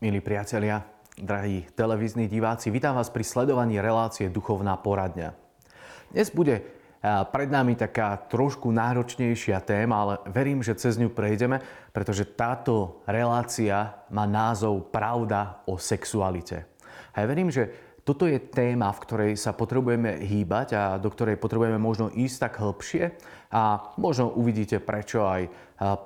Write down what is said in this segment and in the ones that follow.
Milí priatelia, drahí televízni diváci, vítam vás pri sledovaní relácie Duchovná poradňa. Dnes bude pred nami taká trošku náročnejšia téma, ale verím, že cez ňu prejdeme, pretože táto relácia má názov Pravda o sexualite. A ja verím, že toto je téma, v ktorej sa potrebujeme hýbať a do ktorej potrebujeme možno ísť tak hĺbšie a možno uvidíte prečo aj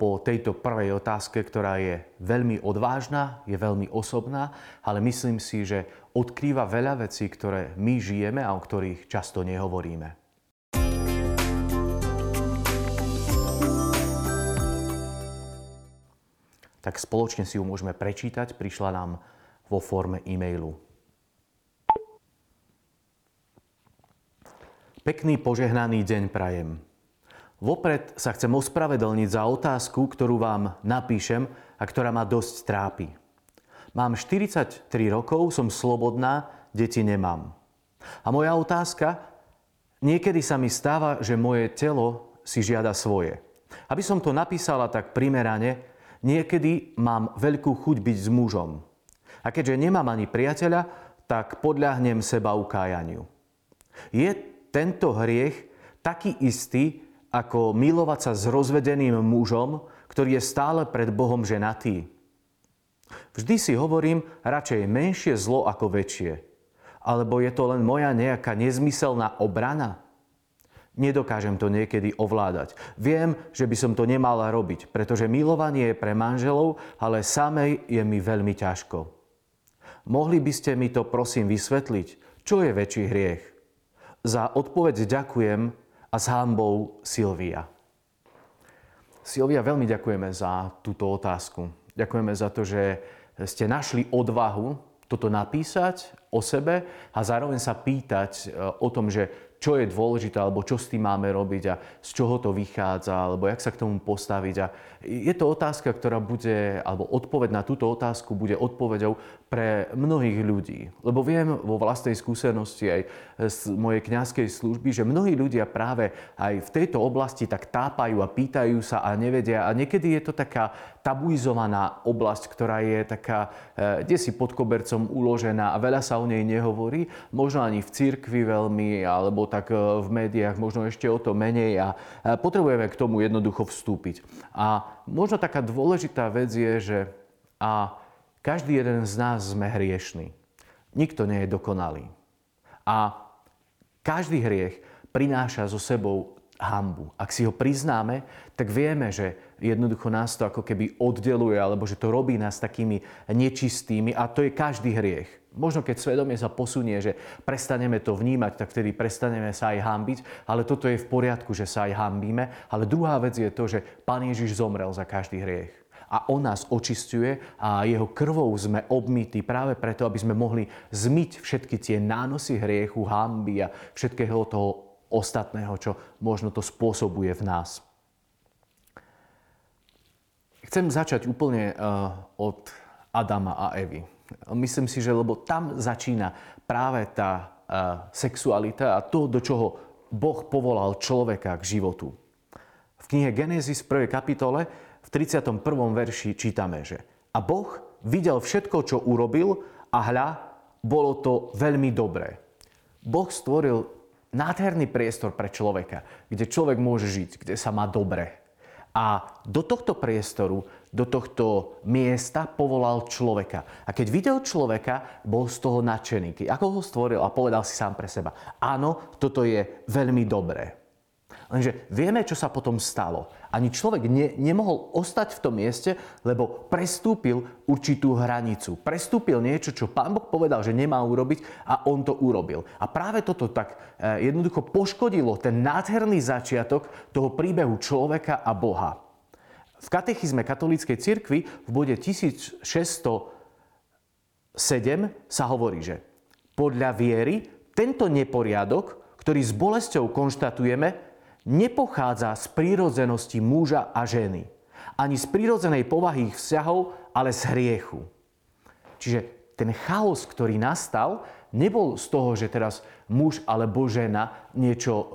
po tejto prvej otázke, ktorá je veľmi odvážna, je veľmi osobná, ale myslím si, že odkrýva veľa vecí, ktoré my žijeme a o ktorých často nehovoríme. Tak spoločne si ju môžeme prečítať. Prišla nám vo forme e-mailu. Pekný požehnaný deň prajem. Vopred sa chcem ospravedlniť za otázku, ktorú vám napíšem a ktorá ma dosť trápi. Mám 43 rokov, som slobodná, deti nemám. A moja otázka, niekedy sa mi stáva, že moje telo si žiada svoje. Aby som to napísala tak primerane, niekedy mám veľkú chuť byť s mužom. A keďže nemám ani priateľa, tak podľahnem seba ukájaniu. Je tento hriech taký istý, ako milovať sa s rozvedeným mužom, ktorý je stále pred Bohom ženatý. Vždy si hovorím, radšej menšie zlo ako väčšie. Alebo je to len moja nejaká nezmyselná obrana? Nedokážem to niekedy ovládať. Viem, že by som to nemala robiť, pretože milovanie je pre manželov, ale samej je mi veľmi ťažko. Mohli by ste mi to prosím vysvetliť, čo je väčší hriech? Za odpoveď ďakujem a s hámbou Silvia. Silvia, veľmi ďakujeme za túto otázku. Ďakujeme za to, že ste našli odvahu toto napísať o sebe a zároveň sa pýtať e, o tom, že čo je dôležité, alebo čo s tým máme robiť a z čoho to vychádza, alebo jak sa k tomu postaviť. A je to otázka, ktorá bude, alebo odpoveď na túto otázku bude odpoveďou pre mnohých ľudí. Lebo viem vo vlastnej skúsenosti aj z mojej kňazskej služby, že mnohí ľudia práve aj v tejto oblasti tak tápajú a pýtajú sa a nevedia. A niekedy je to taká tabuizovaná oblasť, ktorá je taká, eh, kde si pod kobercom uložená a veľa sa o nej nehovorí. Možno ani v cirkvi veľmi, alebo tak e, v médiách možno ešte o to menej a potrebujeme k tomu jednoducho vstúpiť. A možno taká dôležitá vec je, že a každý jeden z nás sme hriešný. Nikto nie je dokonalý. A každý hriech prináša so sebou hambu. Ak si ho priznáme, tak vieme, že jednoducho nás to ako keby oddeluje, alebo že to robí nás takými nečistými a to je každý hriech. Možno keď svedomie sa posunie, že prestaneme to vnímať, tak vtedy prestaneme sa aj hambiť, ale toto je v poriadku, že sa aj hambíme. Ale druhá vec je to, že Pán Ježiš zomrel za každý hriech a on nás očistuje a jeho krvou sme obmytí práve preto, aby sme mohli zmyť všetky tie nánosy hriechu, hamby a všetkého toho ostatného, čo možno to spôsobuje v nás. Chcem začať úplne uh, od Adama a Evy. Myslím si, že lebo tam začína práve tá uh, sexualita a to, do čoho Boh povolal človeka k životu. V knihe Genesis 1. kapitole v 31. verši čítame, že a Boh videl všetko, čo urobil a hľa, bolo to veľmi dobré. Boh stvoril nádherný priestor pre človeka, kde človek môže žiť, kde sa má dobre. A do tohto priestoru, do tohto miesta povolal človeka. A keď videl človeka, bol z toho nadšený. Ako ho stvoril a povedal si sám pre seba. Áno, toto je veľmi dobré. Lenže vieme, čo sa potom stalo. Ani človek ne, nemohol ostať v tom mieste, lebo prestúpil určitú hranicu. Prestúpil niečo, čo pán Boh povedal, že nemá urobiť a on to urobil. A práve toto tak e, jednoducho poškodilo ten nádherný začiatok toho príbehu človeka a Boha. V katechizme katolíckej cirkvi v bode 1607 sa hovorí, že podľa viery tento neporiadok, ktorý s bolesťou konštatujeme, nepochádza z prírodzenosti muža a ženy. Ani z prírodzenej povahy ich vzťahov, ale z hriechu. Čiže ten chaos, ktorý nastal, nebol z toho, že teraz muž alebo žena niečo uh,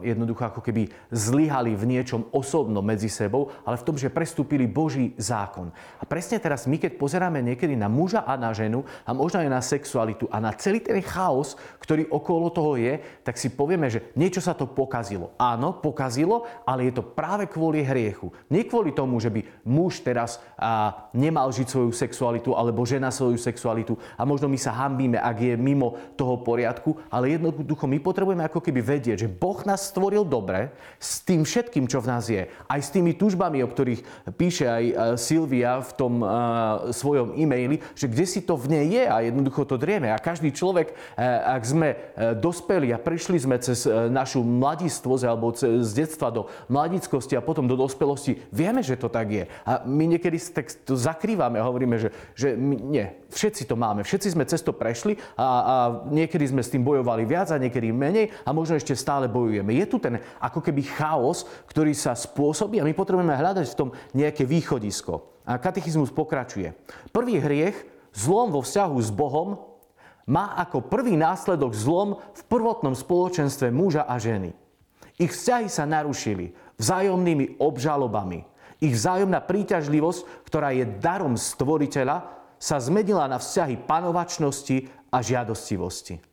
jednoducho ako keby zlyhali v niečom osobnom medzi sebou, ale v tom, že prestúpili Boží zákon. A presne teraz my, keď pozeráme niekedy na muža a na ženu a možno aj na sexualitu a na celý ten chaos, ktorý okolo toho je, tak si povieme, že niečo sa to pokazilo. Áno, pokazilo, ale je to práve kvôli hriechu. Nie kvôli tomu, že by muž teraz a, nemal žiť svoju sexualitu alebo žena svoju sexualitu a možno my sa hambíme, ak je mimo toho poriadku, ale jednoducho my potrebujeme ako keby vedieť, že Boh nás stvoril dobre s tým všetkým, čo v nás je. Aj s tými tužbami, o ktorých píše aj e, Silvia v tom uh, svojom e-maili, že kde si to v nej je a jednoducho to drieme. A každý človek, uh, ak sme uh, dospeli a prišli sme cez uh, našu mladistvosť alebo cez, z detstva do mladickosti a potom do dospelosti, vieme, že to tak je. A my niekedy tak to zakrývame a hovoríme, že, že my, nie, všetci to máme, všetci sme cez to prešli a, a niekedy sme s tým bojovali viac a niekedy menej a možno ešte stále bojujeme. Je tu ten ako keby chaos, ktorý sa spôsobí a my potrebujeme hľadať v tom nejaké východisko. A katechizmus pokračuje. Prvý hriech, zlom vo vzťahu s Bohom, má ako prvý následok zlom v prvotnom spoločenstve muža a ženy. Ich vzťahy sa narušili vzájomnými obžalobami. Ich vzájomná príťažlivosť, ktorá je darom stvoriteľa, sa zmenila na vzťahy panovačnosti a žiadostivosti.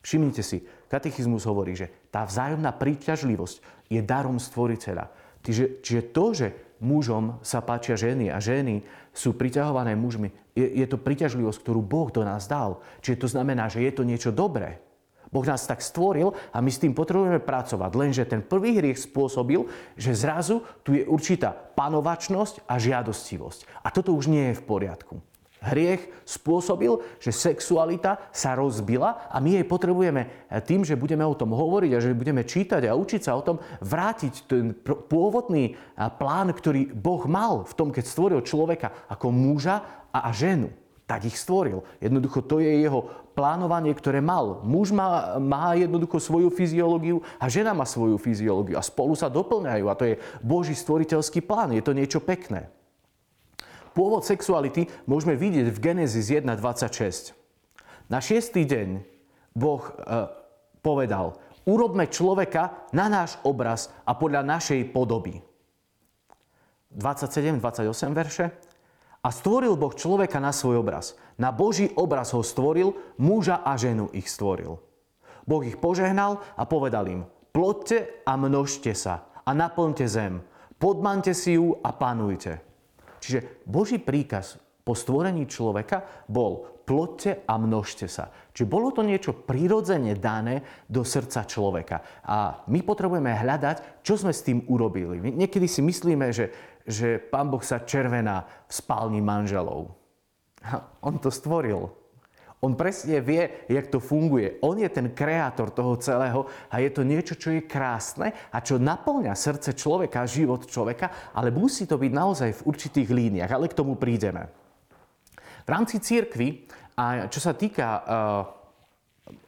Všimnite si, katechizmus hovorí, že tá vzájomná príťažlivosť je darom stvoriteľa. Čiže, čiže to, že mužom sa páčia ženy a ženy sú priťahované mužmi, je, je to príťažlivosť, ktorú Boh do nás dal. Čiže to znamená, že je to niečo dobré. Boh nás tak stvoril a my s tým potrebujeme pracovať. Lenže ten prvý hriech spôsobil, že zrazu tu je určitá panovačnosť a žiadostivosť. A toto už nie je v poriadku. Hriech spôsobil, že sexualita sa rozbila a my jej potrebujeme tým, že budeme o tom hovoriť a že budeme čítať a učiť sa o tom, vrátiť ten pôvodný plán, ktorý Boh mal v tom, keď stvoril človeka ako muža a ženu. Tak ich stvoril. Jednoducho to je jeho plánovanie, ktoré mal. Muž má, má jednoducho svoju fyziológiu a žena má svoju fyziológiu a spolu sa doplňajú a to je Boží stvoriteľský plán. Je to niečo pekné. Pôvod sexuality môžeme vidieť v Genesis 1.26. Na šiestý deň Boh e, povedal, urobme človeka na náš obraz a podľa našej podoby. 27-28 verše. A stvoril Boh človeka na svoj obraz. Na Boží obraz ho stvoril, muža a ženu ich stvoril. Boh ich požehnal a povedal im, plodte a množte sa a naplňte zem, podmante si ju a panujte. Čiže Boží príkaz po stvorení človeka bol plodte a množte sa. Čiže bolo to niečo prirodzene dané do srdca človeka. A my potrebujeme hľadať, čo sme s tým urobili. Niekedy si myslíme, že, že Pán Boh sa červená v spálni manželov. On to stvoril. On presne vie, jak to funguje. On je ten kreátor toho celého a je to niečo, čo je krásne a čo naplňa srdce človeka, život človeka, ale musí to byť naozaj v určitých líniách, ale k tomu prídeme. V rámci církvy, a čo sa týka uh,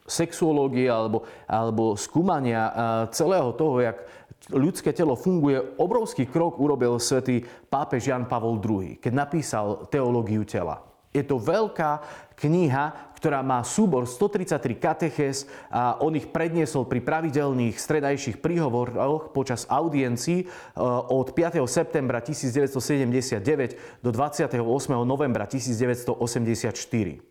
sexuológie alebo, alebo skúmania uh, celého toho, jak ľudské telo funguje, obrovský krok urobil svätý pápež Jan Pavol II, keď napísal teológiu tela. Je to veľká kniha, ktorá má súbor 133 katechez a on ich predniesol pri pravidelných stredajších príhovoroch počas audiencií e, od 5. septembra 1979 do 28. novembra 1984.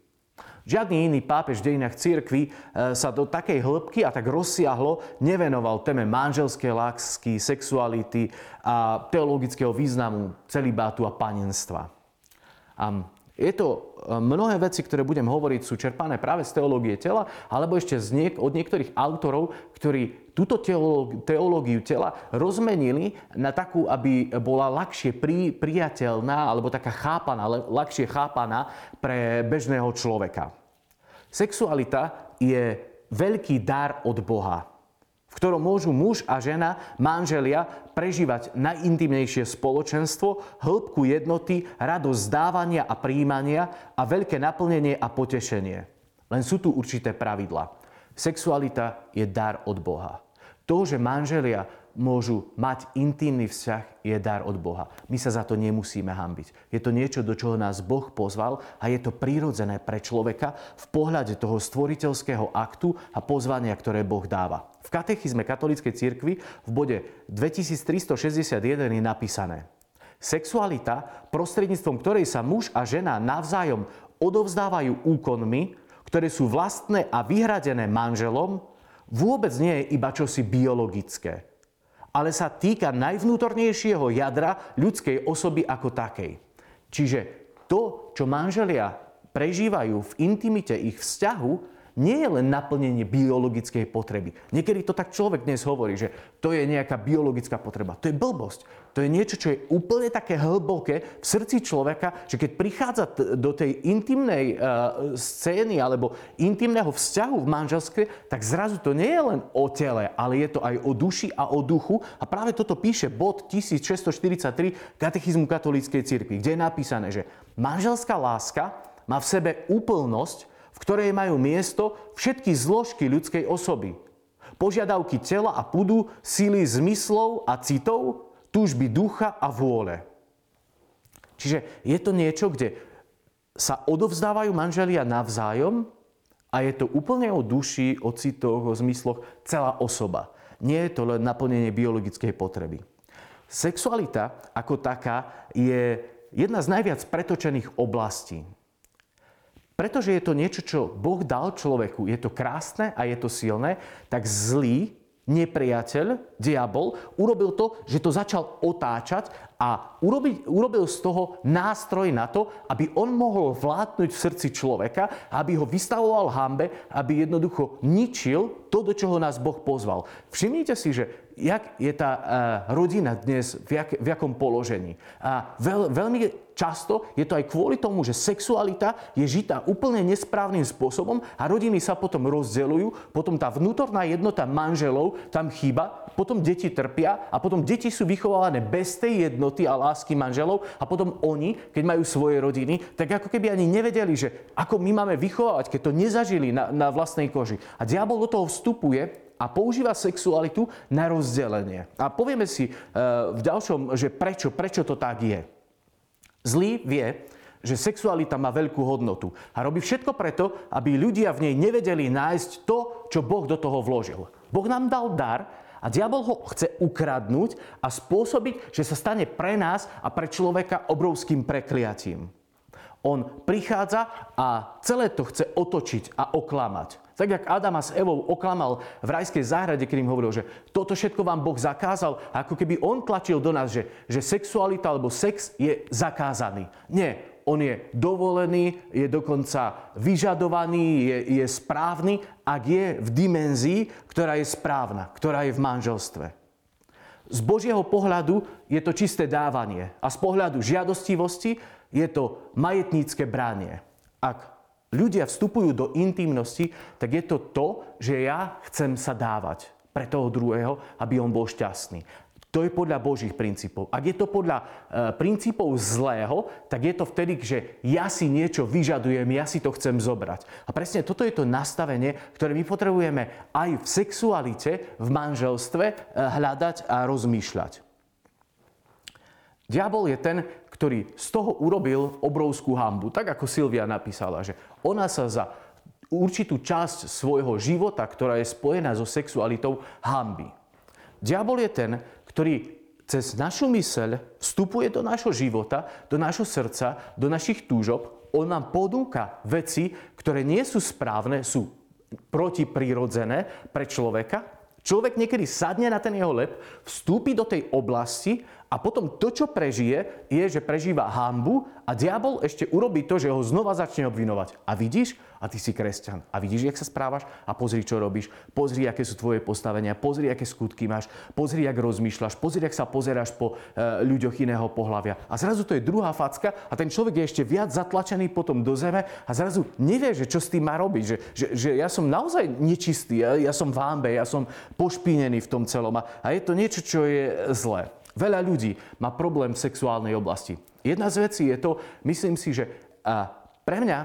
Žiadny iný pápež v dejinách církvy e, sa do takej hĺbky a tak rozsiahlo nevenoval téme manželskej lásky, sexuality a teologického významu celibátu a panenstva. A je to e, mnohé veci, ktoré budem hovoriť, sú čerpané práve z teológie tela, alebo ešte z niek- od niektorých autorov, ktorí túto teológiu tela rozmenili na takú, aby bola ľahšie pri, priateľná, alebo taká chápaná, ľahšie chápaná pre bežného človeka. Sexualita je veľký dar od Boha v ktorom môžu muž a žena, manželia, prežívať najintimnejšie spoločenstvo, hĺbku jednoty, radosť zdávania a príjmania a veľké naplnenie a potešenie. Len sú tu určité pravidla. Sexualita je dar od Boha. To, že manželia môžu mať intimný vzťah, je dar od Boha. My sa za to nemusíme hambiť. Je to niečo, do čoho nás Boh pozval a je to prirodzené pre človeka v pohľade toho stvoriteľského aktu a pozvania, ktoré Boh dáva. V katechizme katolíckej cirkvi v bode 2361 je napísané Sexualita, prostredníctvom ktorej sa muž a žena navzájom odovzdávajú úkonmi, ktoré sú vlastné a vyhradené manželom, vôbec nie je iba čosi biologické, ale sa týka najvnútornejšieho jadra ľudskej osoby ako takej. Čiže to, čo manželia prežívajú v intimite ich vzťahu, nie je len naplnenie biologickej potreby. Niekedy to tak človek dnes hovorí, že to je nejaká biologická potreba. To je blbosť. To je niečo, čo je úplne také hlboké v srdci človeka, že keď prichádza do tej intimnej uh, scény alebo intimného vzťahu v manželstve, tak zrazu to nie je len o tele, ale je to aj o duši a o duchu. A práve toto píše bod 1643 katechizmu katolíckej cirkvi, kde je napísané, že manželská láska má v sebe úplnosť, ktorej majú miesto všetky zložky ľudskej osoby. Požiadavky tela a pudu, síly zmyslov a citov, túžby ducha a vôle. Čiže je to niečo, kde sa odovzdávajú manželia navzájom a je to úplne o duši, o citoch, o zmysloch celá osoba. Nie je to len naplnenie biologickej potreby. Sexualita ako taká je jedna z najviac pretočených oblastí pretože je to niečo, čo Boh dal človeku, je to krásne a je to silné, tak zlý nepriateľ, diabol, urobil to, že to začal otáčať a urobil, urobil z toho nástroj na to, aby on mohol vládnuť v srdci človeka, aby ho vystavoval hambe, aby jednoducho ničil to, do čoho nás Boh pozval. Všimnite si, že jak je tá uh, rodina dnes, v, jak, v jakom položení. A veľ, veľmi Často je to aj kvôli tomu, že sexualita je žitá úplne nesprávnym spôsobom a rodiny sa potom rozdelujú, potom tá vnútorná jednota manželov tam chýba, potom deti trpia a potom deti sú vychovávané bez tej jednoty a lásky manželov a potom oni, keď majú svoje rodiny, tak ako keby ani nevedeli, že ako my máme vychovávať, keď to nezažili na, na vlastnej koži. A diabol do toho vstupuje a používa sexualitu na rozdelenie. A povieme si uh, v ďalšom, že prečo, prečo to tak je. Zlý vie, že sexualita má veľkú hodnotu a robí všetko preto, aby ľudia v nej nevedeli nájsť to, čo Boh do toho vložil. Boh nám dal dar a diabol ho chce ukradnúť a spôsobiť, že sa stane pre nás a pre človeka obrovským prekliatím. On prichádza a celé to chce otočiť a oklamať. Tak, jak Adama s Evou oklamal v rajskej záhrade, keď im hovoril, že toto všetko vám Boh zakázal, ako keby on tlačil do nás, že, že sexualita alebo sex je zakázaný. Nie, on je dovolený, je dokonca vyžadovaný, je, je správny, ak je v dimenzii, ktorá je správna, ktorá je v manželstve. Z Božieho pohľadu je to čisté dávanie a z pohľadu žiadostivosti je to majetnícke branie. Ak ľudia vstupujú do intimnosti, tak je to to, že ja chcem sa dávať pre toho druhého, aby on bol šťastný. To je podľa Božích princípov. Ak je to podľa e, princípov zlého, tak je to vtedy, že ja si niečo vyžadujem, ja si to chcem zobrať. A presne toto je to nastavenie, ktoré my potrebujeme aj v sexualite, v manželstve e, hľadať a rozmýšľať. Diabol je ten, ktorý z toho urobil obrovskú hambu. Tak ako Silvia napísala, že ona sa za určitú časť svojho života, ktorá je spojená so sexualitou, hambi. Diabol je ten, ktorý cez našu myseľ vstupuje do nášho života, do nášho srdca, do našich túžob. On nám ponúka veci, ktoré nie sú správne, sú protiprirodzené pre človeka. Človek niekedy sadne na ten jeho lep, vstúpi do tej oblasti a potom to, čo prežije, je, že prežíva hambu a diabol ešte urobí to, že ho znova začne obvinovať. A vidíš, a ty si kresťan. A vidíš, jak sa správaš a pozri, čo robíš. Pozri, aké sú tvoje postavenia, pozri, aké skutky máš, pozri, jak rozmýšľaš, pozri, jak sa pozeráš po e, ľuďoch iného pohľavia. A zrazu to je druhá facka a ten človek je ešte viac zatlačený potom do zeme a zrazu nevie, že čo s tým má robiť. Že, že, že ja som naozaj nečistý, ja, ja som v ja som pošpínený v tom celom a, a je to niečo, čo je zlé. Veľa ľudí má problém v sexuálnej oblasti. Jedna z vecí je to, myslím si, že pre mňa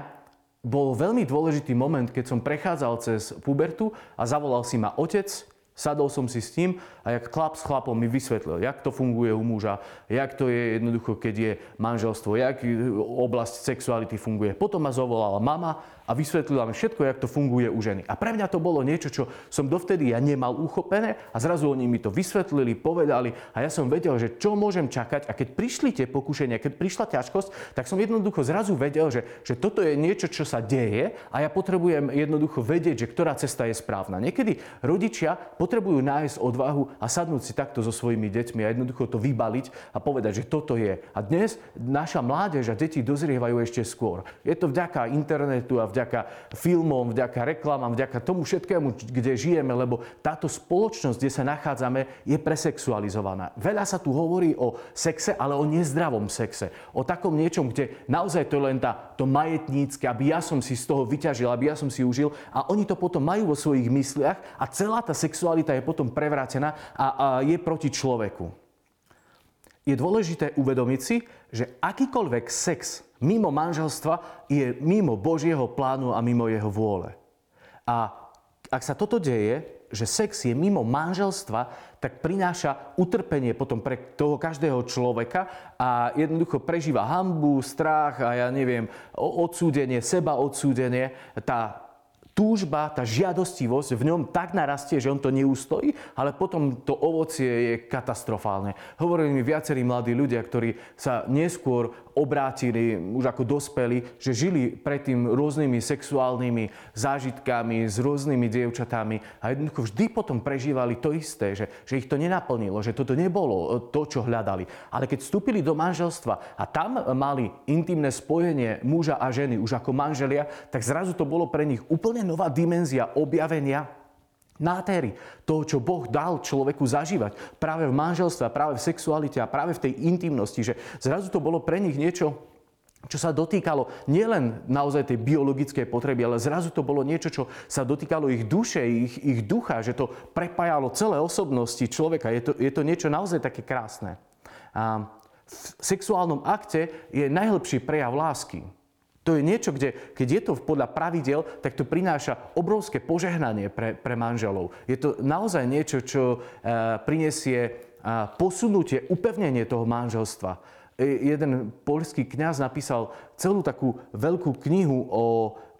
bol veľmi dôležitý moment, keď som prechádzal cez pubertu a zavolal si ma otec, Sadol som si s ním a jak chlap s chlapom mi vysvetlil, jak to funguje u muža, jak to je jednoducho, keď je manželstvo, jak oblasť sexuality funguje. Potom ma zavolala mama a vysvetlila mi všetko, jak to funguje u ženy. A pre mňa to bolo niečo, čo som dovtedy ja nemal uchopené a zrazu oni mi to vysvetlili, povedali a ja som vedel, že čo môžem čakať a keď prišli tie pokušenia, keď prišla ťažkosť, tak som jednoducho zrazu vedel, že, že toto je niečo, čo sa deje a ja potrebujem jednoducho vedieť, že ktorá cesta je správna. Niekedy rodičia potrebujú nájsť odvahu a sadnúť si takto so svojimi deťmi a jednoducho to vybaliť a povedať, že toto je. A dnes naša mládež a deti dozrievajú ešte skôr. Je to vďaka internetu a vďaka filmom, vďaka reklamám, vďaka tomu všetkému, kde žijeme, lebo táto spoločnosť, kde sa nachádzame, je presexualizovaná. Veľa sa tu hovorí o sexe, ale o nezdravom sexe. O takom niečom, kde naozaj to len tá, to majetnícke, aby ja som si z toho vyťažil, aby ja som si užil a oni to potom majú vo svojich mysliach a celá tá sexualita je potom prevrátená a, a je proti človeku. Je dôležité uvedomiť si, že akýkoľvek sex mimo manželstva je mimo Božieho plánu a mimo jeho vôle. A ak sa toto deje, že sex je mimo manželstva, tak prináša utrpenie potom pre toho každého človeka a jednoducho prežíva hambu, strach a ja neviem, odsúdenie, seba odsúdenie. Tá túžba, tá žiadostivosť v ňom tak narastie, že on to neústojí, ale potom to ovocie je katastrofálne. Hovorili mi viacerí mladí ľudia, ktorí sa neskôr obrátili už ako dospeli, že žili predtým rôznymi sexuálnymi zážitkami s rôznymi dievčatami a jednoducho vždy potom prežívali to isté, že, že ich to nenaplnilo, že toto nebolo to, čo hľadali. Ale keď vstúpili do manželstva a tam mali intimné spojenie muža a ženy už ako manželia, tak zrazu to bolo pre nich úplne nová dimenzia objavenia nátery, toho, čo Boh dal človeku zažívať práve v manželstve, práve v sexualite a práve v tej intimnosti, že zrazu to bolo pre nich niečo, čo sa dotýkalo nielen naozaj tej biologickej potreby, ale zrazu to bolo niečo, čo sa dotýkalo ich duše, ich, ich ducha, že to prepájalo celé osobnosti človeka. Je to, je to niečo naozaj také krásne. A v sexuálnom akte je najlepší prejav lásky. To je niečo, kde, keď je to podľa pravidel, tak to prináša obrovské požehnanie pre, pre manželov. Je to naozaj niečo, čo e, prinesie e, posunutie, upevnenie toho manželstva. E, jeden polský kňaz napísal celú takú veľkú knihu o,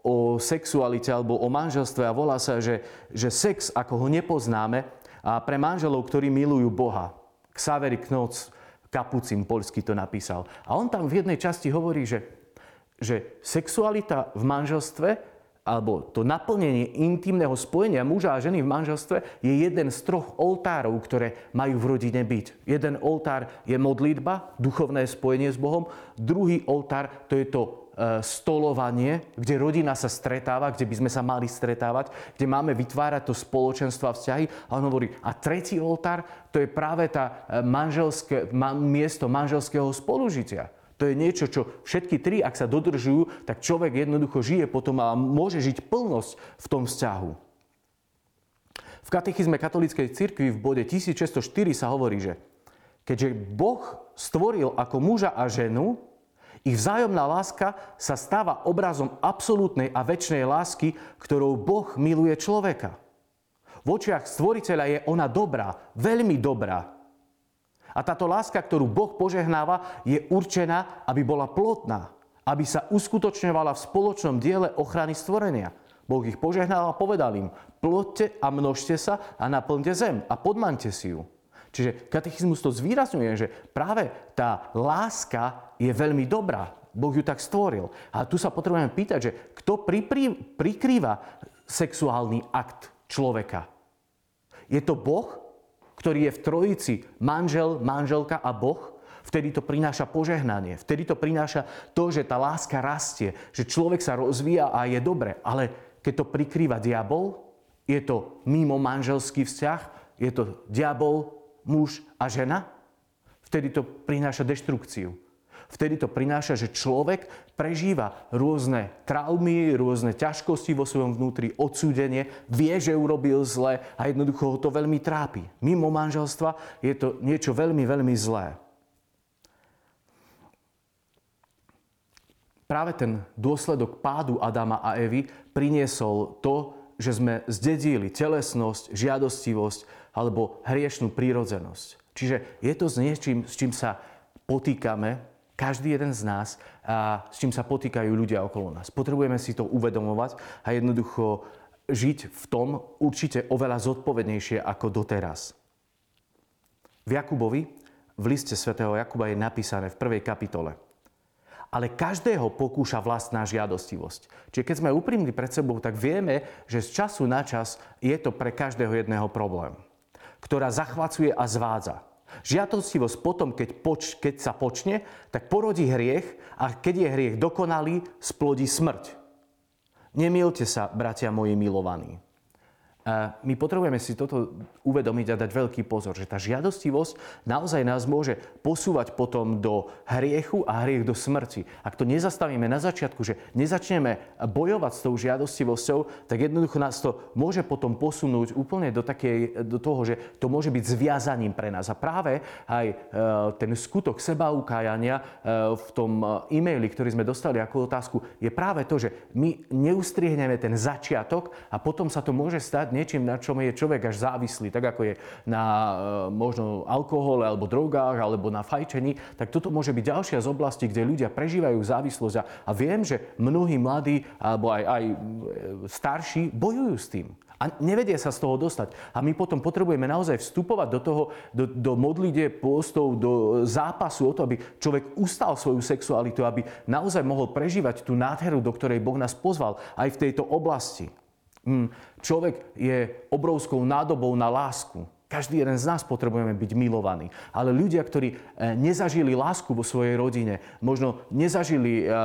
o sexualite alebo o manželstve a volá sa, že, že sex, ako ho nepoznáme, a pre manželov, ktorí milujú Boha. Ksavery Knoc, Kapucin, polský to napísal. A on tam v jednej časti hovorí, že že sexualita v manželstve alebo to naplnenie intimného spojenia muža a ženy v manželstve je jeden z troch oltárov, ktoré majú v rodine byť. Jeden oltár je modlitba, duchovné spojenie s Bohom. Druhý oltár to je to e, stolovanie, kde rodina sa stretáva, kde by sme sa mali stretávať, kde máme vytvárať to spoločenstvo a vzťahy. A on hovorí, a tretí oltár, to je práve tá e, manželské, miesto manželského spolužitia. To je niečo, čo všetky tri, ak sa dodržujú, tak človek jednoducho žije potom a môže žiť plnosť v tom vzťahu. V katechizme katolíckej cirkvi v bode 1604 sa hovorí, že keďže Boh stvoril ako muža a ženu, ich vzájomná láska sa stáva obrazom absolútnej a väčšnej lásky, ktorou Boh miluje človeka. V očiach stvoriteľa je ona dobrá, veľmi dobrá, a táto láska, ktorú Boh požehnáva, je určená, aby bola plotná, aby sa uskutočňovala v spoločnom diele ochrany stvorenia. Boh ich požehnal a povedal im, plodte a množte sa a naplňte zem a podmante si ju. Čiže katechizmus to zvýrazňuje, že práve tá láska je veľmi dobrá. Boh ju tak stvoril. A tu sa potrebujeme pýtať, že kto prikrýva sexuálny akt človeka? Je to Boh ktorý je v trojici manžel, manželka a Boh, vtedy to prináša požehnanie. Vtedy to prináša to, že tá láska rastie, že človek sa rozvíja a je dobre. Ale keď to prikrýva diabol, je to mimo manželský vzťah, je to diabol, muž a žena, vtedy to prináša deštrukciu. Vtedy to prináša, že človek prežíva rôzne traumy, rôzne ťažkosti vo svojom vnútri, odsúdenie, vie, že urobil zle a jednoducho ho to veľmi trápi. Mimo manželstva je to niečo veľmi, veľmi zlé. Práve ten dôsledok pádu Adama a Evy priniesol to, že sme zdedili telesnosť, žiadostivosť alebo hriešnú prírodzenosť. Čiže je to s niečím, s čím sa potýkame, každý jeden z nás, a s čím sa potýkajú ľudia okolo nás. Potrebujeme si to uvedomovať a jednoducho žiť v tom určite oveľa zodpovednejšie ako doteraz. V Jakubovi, v liste svätého Jakuba je napísané v prvej kapitole – ale každého pokúša vlastná žiadostivosť. Čiže keď sme úprimní pred sebou, tak vieme, že z času na čas je to pre každého jedného problém, ktorá zachvacuje a zvádza. Žiadostivosť potom, keď, poč, keď sa počne, tak porodí hriech a keď je hriech dokonalý, splodí smrť. Nemielte sa, bratia moji milovaní. My potrebujeme si toto uvedomiť a dať veľký pozor, že tá žiadostivosť naozaj nás môže posúvať potom do hriechu a hriech do smrti. Ak to nezastavíme na začiatku, že nezačneme bojovať s tou žiadostivosťou, tak jednoducho nás to môže potom posunúť úplne do, takej, do toho, že to môže byť zviazaním pre nás. A práve aj e, ten skutok sebaukájania e, v tom e, e-maili, ktorý sme dostali ako otázku, je práve to, že my neustriehneme ten začiatok a potom sa to môže stať niečím, na čom je človek až závislý, tak ako je na e, možno alkohole alebo drogách alebo na fajčení, tak toto môže byť ďalšia z oblastí, kde ľudia prežívajú závislosť. A, viem, že mnohí mladí alebo aj, aj e, starší bojujú s tým. A nevedia sa z toho dostať. A my potom potrebujeme naozaj vstupovať do toho, do, do modlite, postov, do zápasu o to, aby človek ustal svoju sexualitu, aby naozaj mohol prežívať tú nádheru, do ktorej Boh nás pozval aj v tejto oblasti. Hm, človek je obrovskou nádobou na lásku. Každý jeden z nás potrebujeme byť milovaní. Ale ľudia, ktorí e, nezažili lásku vo svojej rodine, možno nezažili e,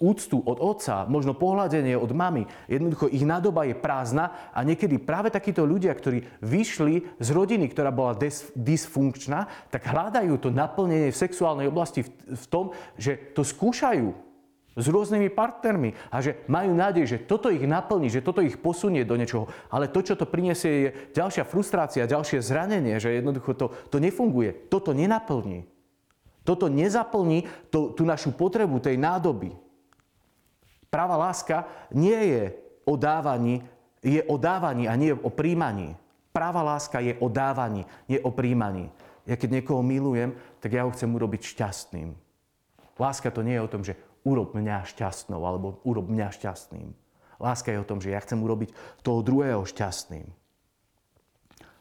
úctu od otca, možno pohľadenie od mamy, jednoducho ich nádoba je prázdna a niekedy práve takíto ľudia, ktorí vyšli z rodiny, ktorá bola dysfunkčná, tak hľadajú to naplnenie v sexuálnej oblasti v tom, že to skúšajú s rôznymi partnermi a že majú nádej, že toto ich naplní, že toto ich posunie do niečoho. Ale to, čo to prinesie, je ďalšia frustrácia, ďalšie zranenie, že jednoducho to, to nefunguje. Toto nenaplní. Toto nezaplní to, tú našu potrebu tej nádoby. Práva láska nie je o dávaní, je o dávaní a nie o príjmaní. Práva láska je o dávaní, nie o príjmaní. Ja keď niekoho milujem, tak ja ho chcem urobiť šťastným. Láska to nie je o tom, že urob mňa šťastnou alebo urob mňa šťastným. Láska je o tom, že ja chcem urobiť toho druhého šťastným.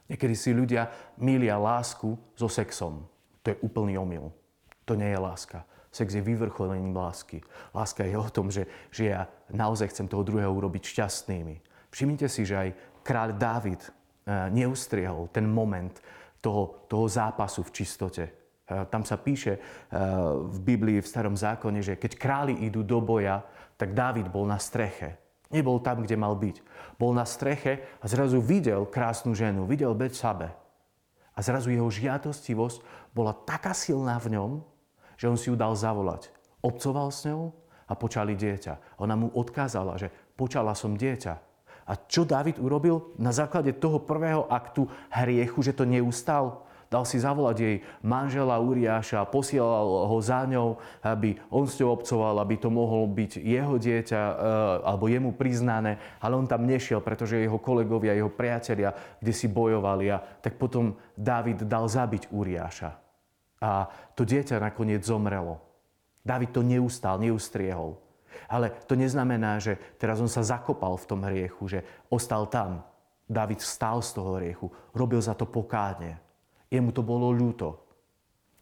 Niekedy si ľudia milia lásku so sexom. To je úplný omyl. To nie je láska. Sex je vyvrcholením lásky. Láska je o tom, že, že ja naozaj chcem toho druhého urobiť šťastnými. Všimnite si, že aj kráľ Dávid eh, neustriehol ten moment toho, toho zápasu v čistote. Tam sa píše v Biblii, v Starom zákone, že keď králi idú do boja, tak Dávid bol na streche. Nebol tam, kde mal byť. Bol na streche a zrazu videl krásnu ženu, videl Betsabe. A zrazu jeho žiadostivosť bola taká silná v ňom, že on si ju dal zavolať. Obcoval s ňou a počali dieťa. Ona mu odkázala, že počala som dieťa. A čo David urobil? Na základe toho prvého aktu hriechu, že to neustal, Dal si zavolať jej manžela Uriáša, posielal ho za ňou, aby on s ňou obcoval, aby to mohlo byť jeho dieťa e, alebo jemu priznané, ale on tam nešiel, pretože jeho kolegovia, jeho priatelia, kde si bojovali a tak potom David dal zabiť Uriáša. A to dieťa nakoniec zomrelo. David to neustal, neustriehol. Ale to neznamená, že teraz on sa zakopal v tom hriechu, že ostal tam. David vstal z toho hriechu, robil za to pokánie. Jemu to bolo ľúto.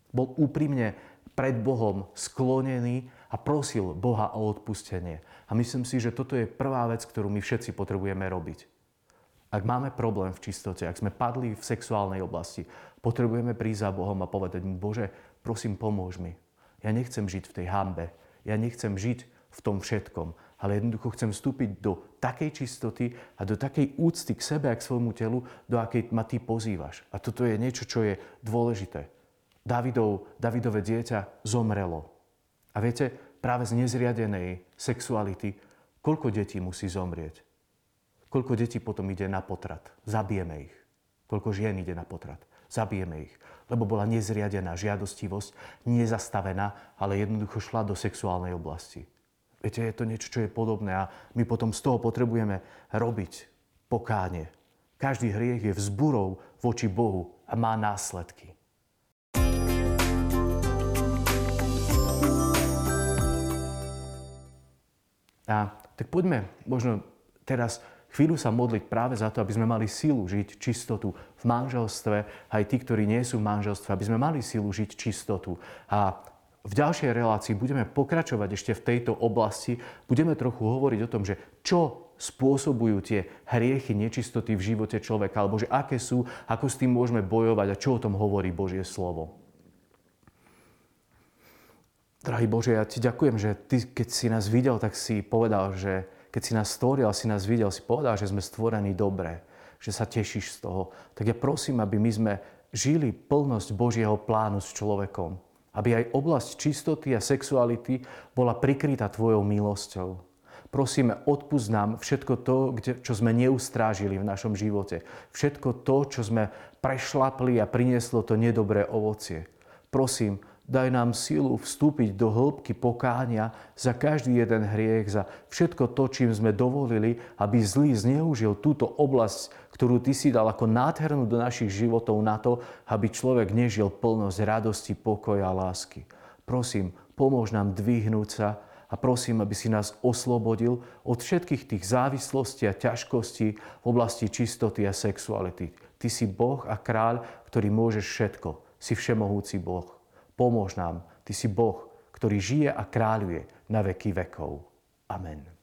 Bol úprimne pred Bohom sklonený a prosil Boha o odpustenie. A myslím si, že toto je prvá vec, ktorú my všetci potrebujeme robiť. Ak máme problém v čistote, ak sme padli v sexuálnej oblasti, potrebujeme prísť za Bohom a povedať mu, Bože, prosím, pomôž mi. Ja nechcem žiť v tej hambe. Ja nechcem žiť v tom všetkom ale jednoducho chcem vstúpiť do takej čistoty a do takej úcty k sebe a k svojmu telu, do akej ma ty pozývaš. A toto je niečo, čo je dôležité. Davidov, Davidové dieťa zomrelo. A viete, práve z nezriadenej sexuality, koľko detí musí zomrieť? Koľko detí potom ide na potrat? Zabijeme ich. Koľko žien ide na potrat? Zabijeme ich. Lebo bola nezriadená žiadostivosť, nezastavená, ale jednoducho šla do sexuálnej oblasti. Viete, je to niečo, čo je podobné a my potom z toho potrebujeme robiť pokánie. Každý hriech je vzburou voči Bohu a má následky. A tak poďme možno teraz chvíľu sa modliť práve za to, aby sme mali silu žiť čistotu v manželstve, aj tí, ktorí nie sú v manželstve, aby sme mali silu žiť čistotu. A v ďalšej relácii budeme pokračovať ešte v tejto oblasti. Budeme trochu hovoriť o tom, že čo spôsobujú tie hriechy, nečistoty v živote človeka, alebo že aké sú, ako s tým môžeme bojovať a čo o tom hovorí Božie slovo. Drahý Bože, ja Ti ďakujem, že Ty, keď si nás videl, tak si povedal, že keď si nás stvoril, si nás videl, si povedal, že sme stvorení dobre, že sa tešíš z toho. Tak ja prosím, aby my sme žili plnosť Božieho plánu s človekom. Aby aj oblasť čistoty a sexuality bola prikrytá Tvojou milosťou. Prosíme, odpust nám všetko to, čo sme neustrážili v našom živote. Všetko to, čo sme prešlapli a prinieslo to nedobré ovocie. Prosím, Daj nám silu vstúpiť do hĺbky pokánia za každý jeden hriech, za všetko to, čím sme dovolili, aby zlý zneužil túto oblasť, ktorú Ty si dal ako nádhernú do našich životov na to, aby človek nežil plnosť radosti, pokoja a lásky. Prosím, pomôž nám dvihnúť sa a prosím, aby si nás oslobodil od všetkých tých závislostí a ťažkostí v oblasti čistoty a sexuality. Ty si Boh a kráľ, ktorý môžeš všetko. Si všemohúci Boh. Pomôž nám. Ty si Boh, ktorý žije a kráľuje na veky vekov. Amen.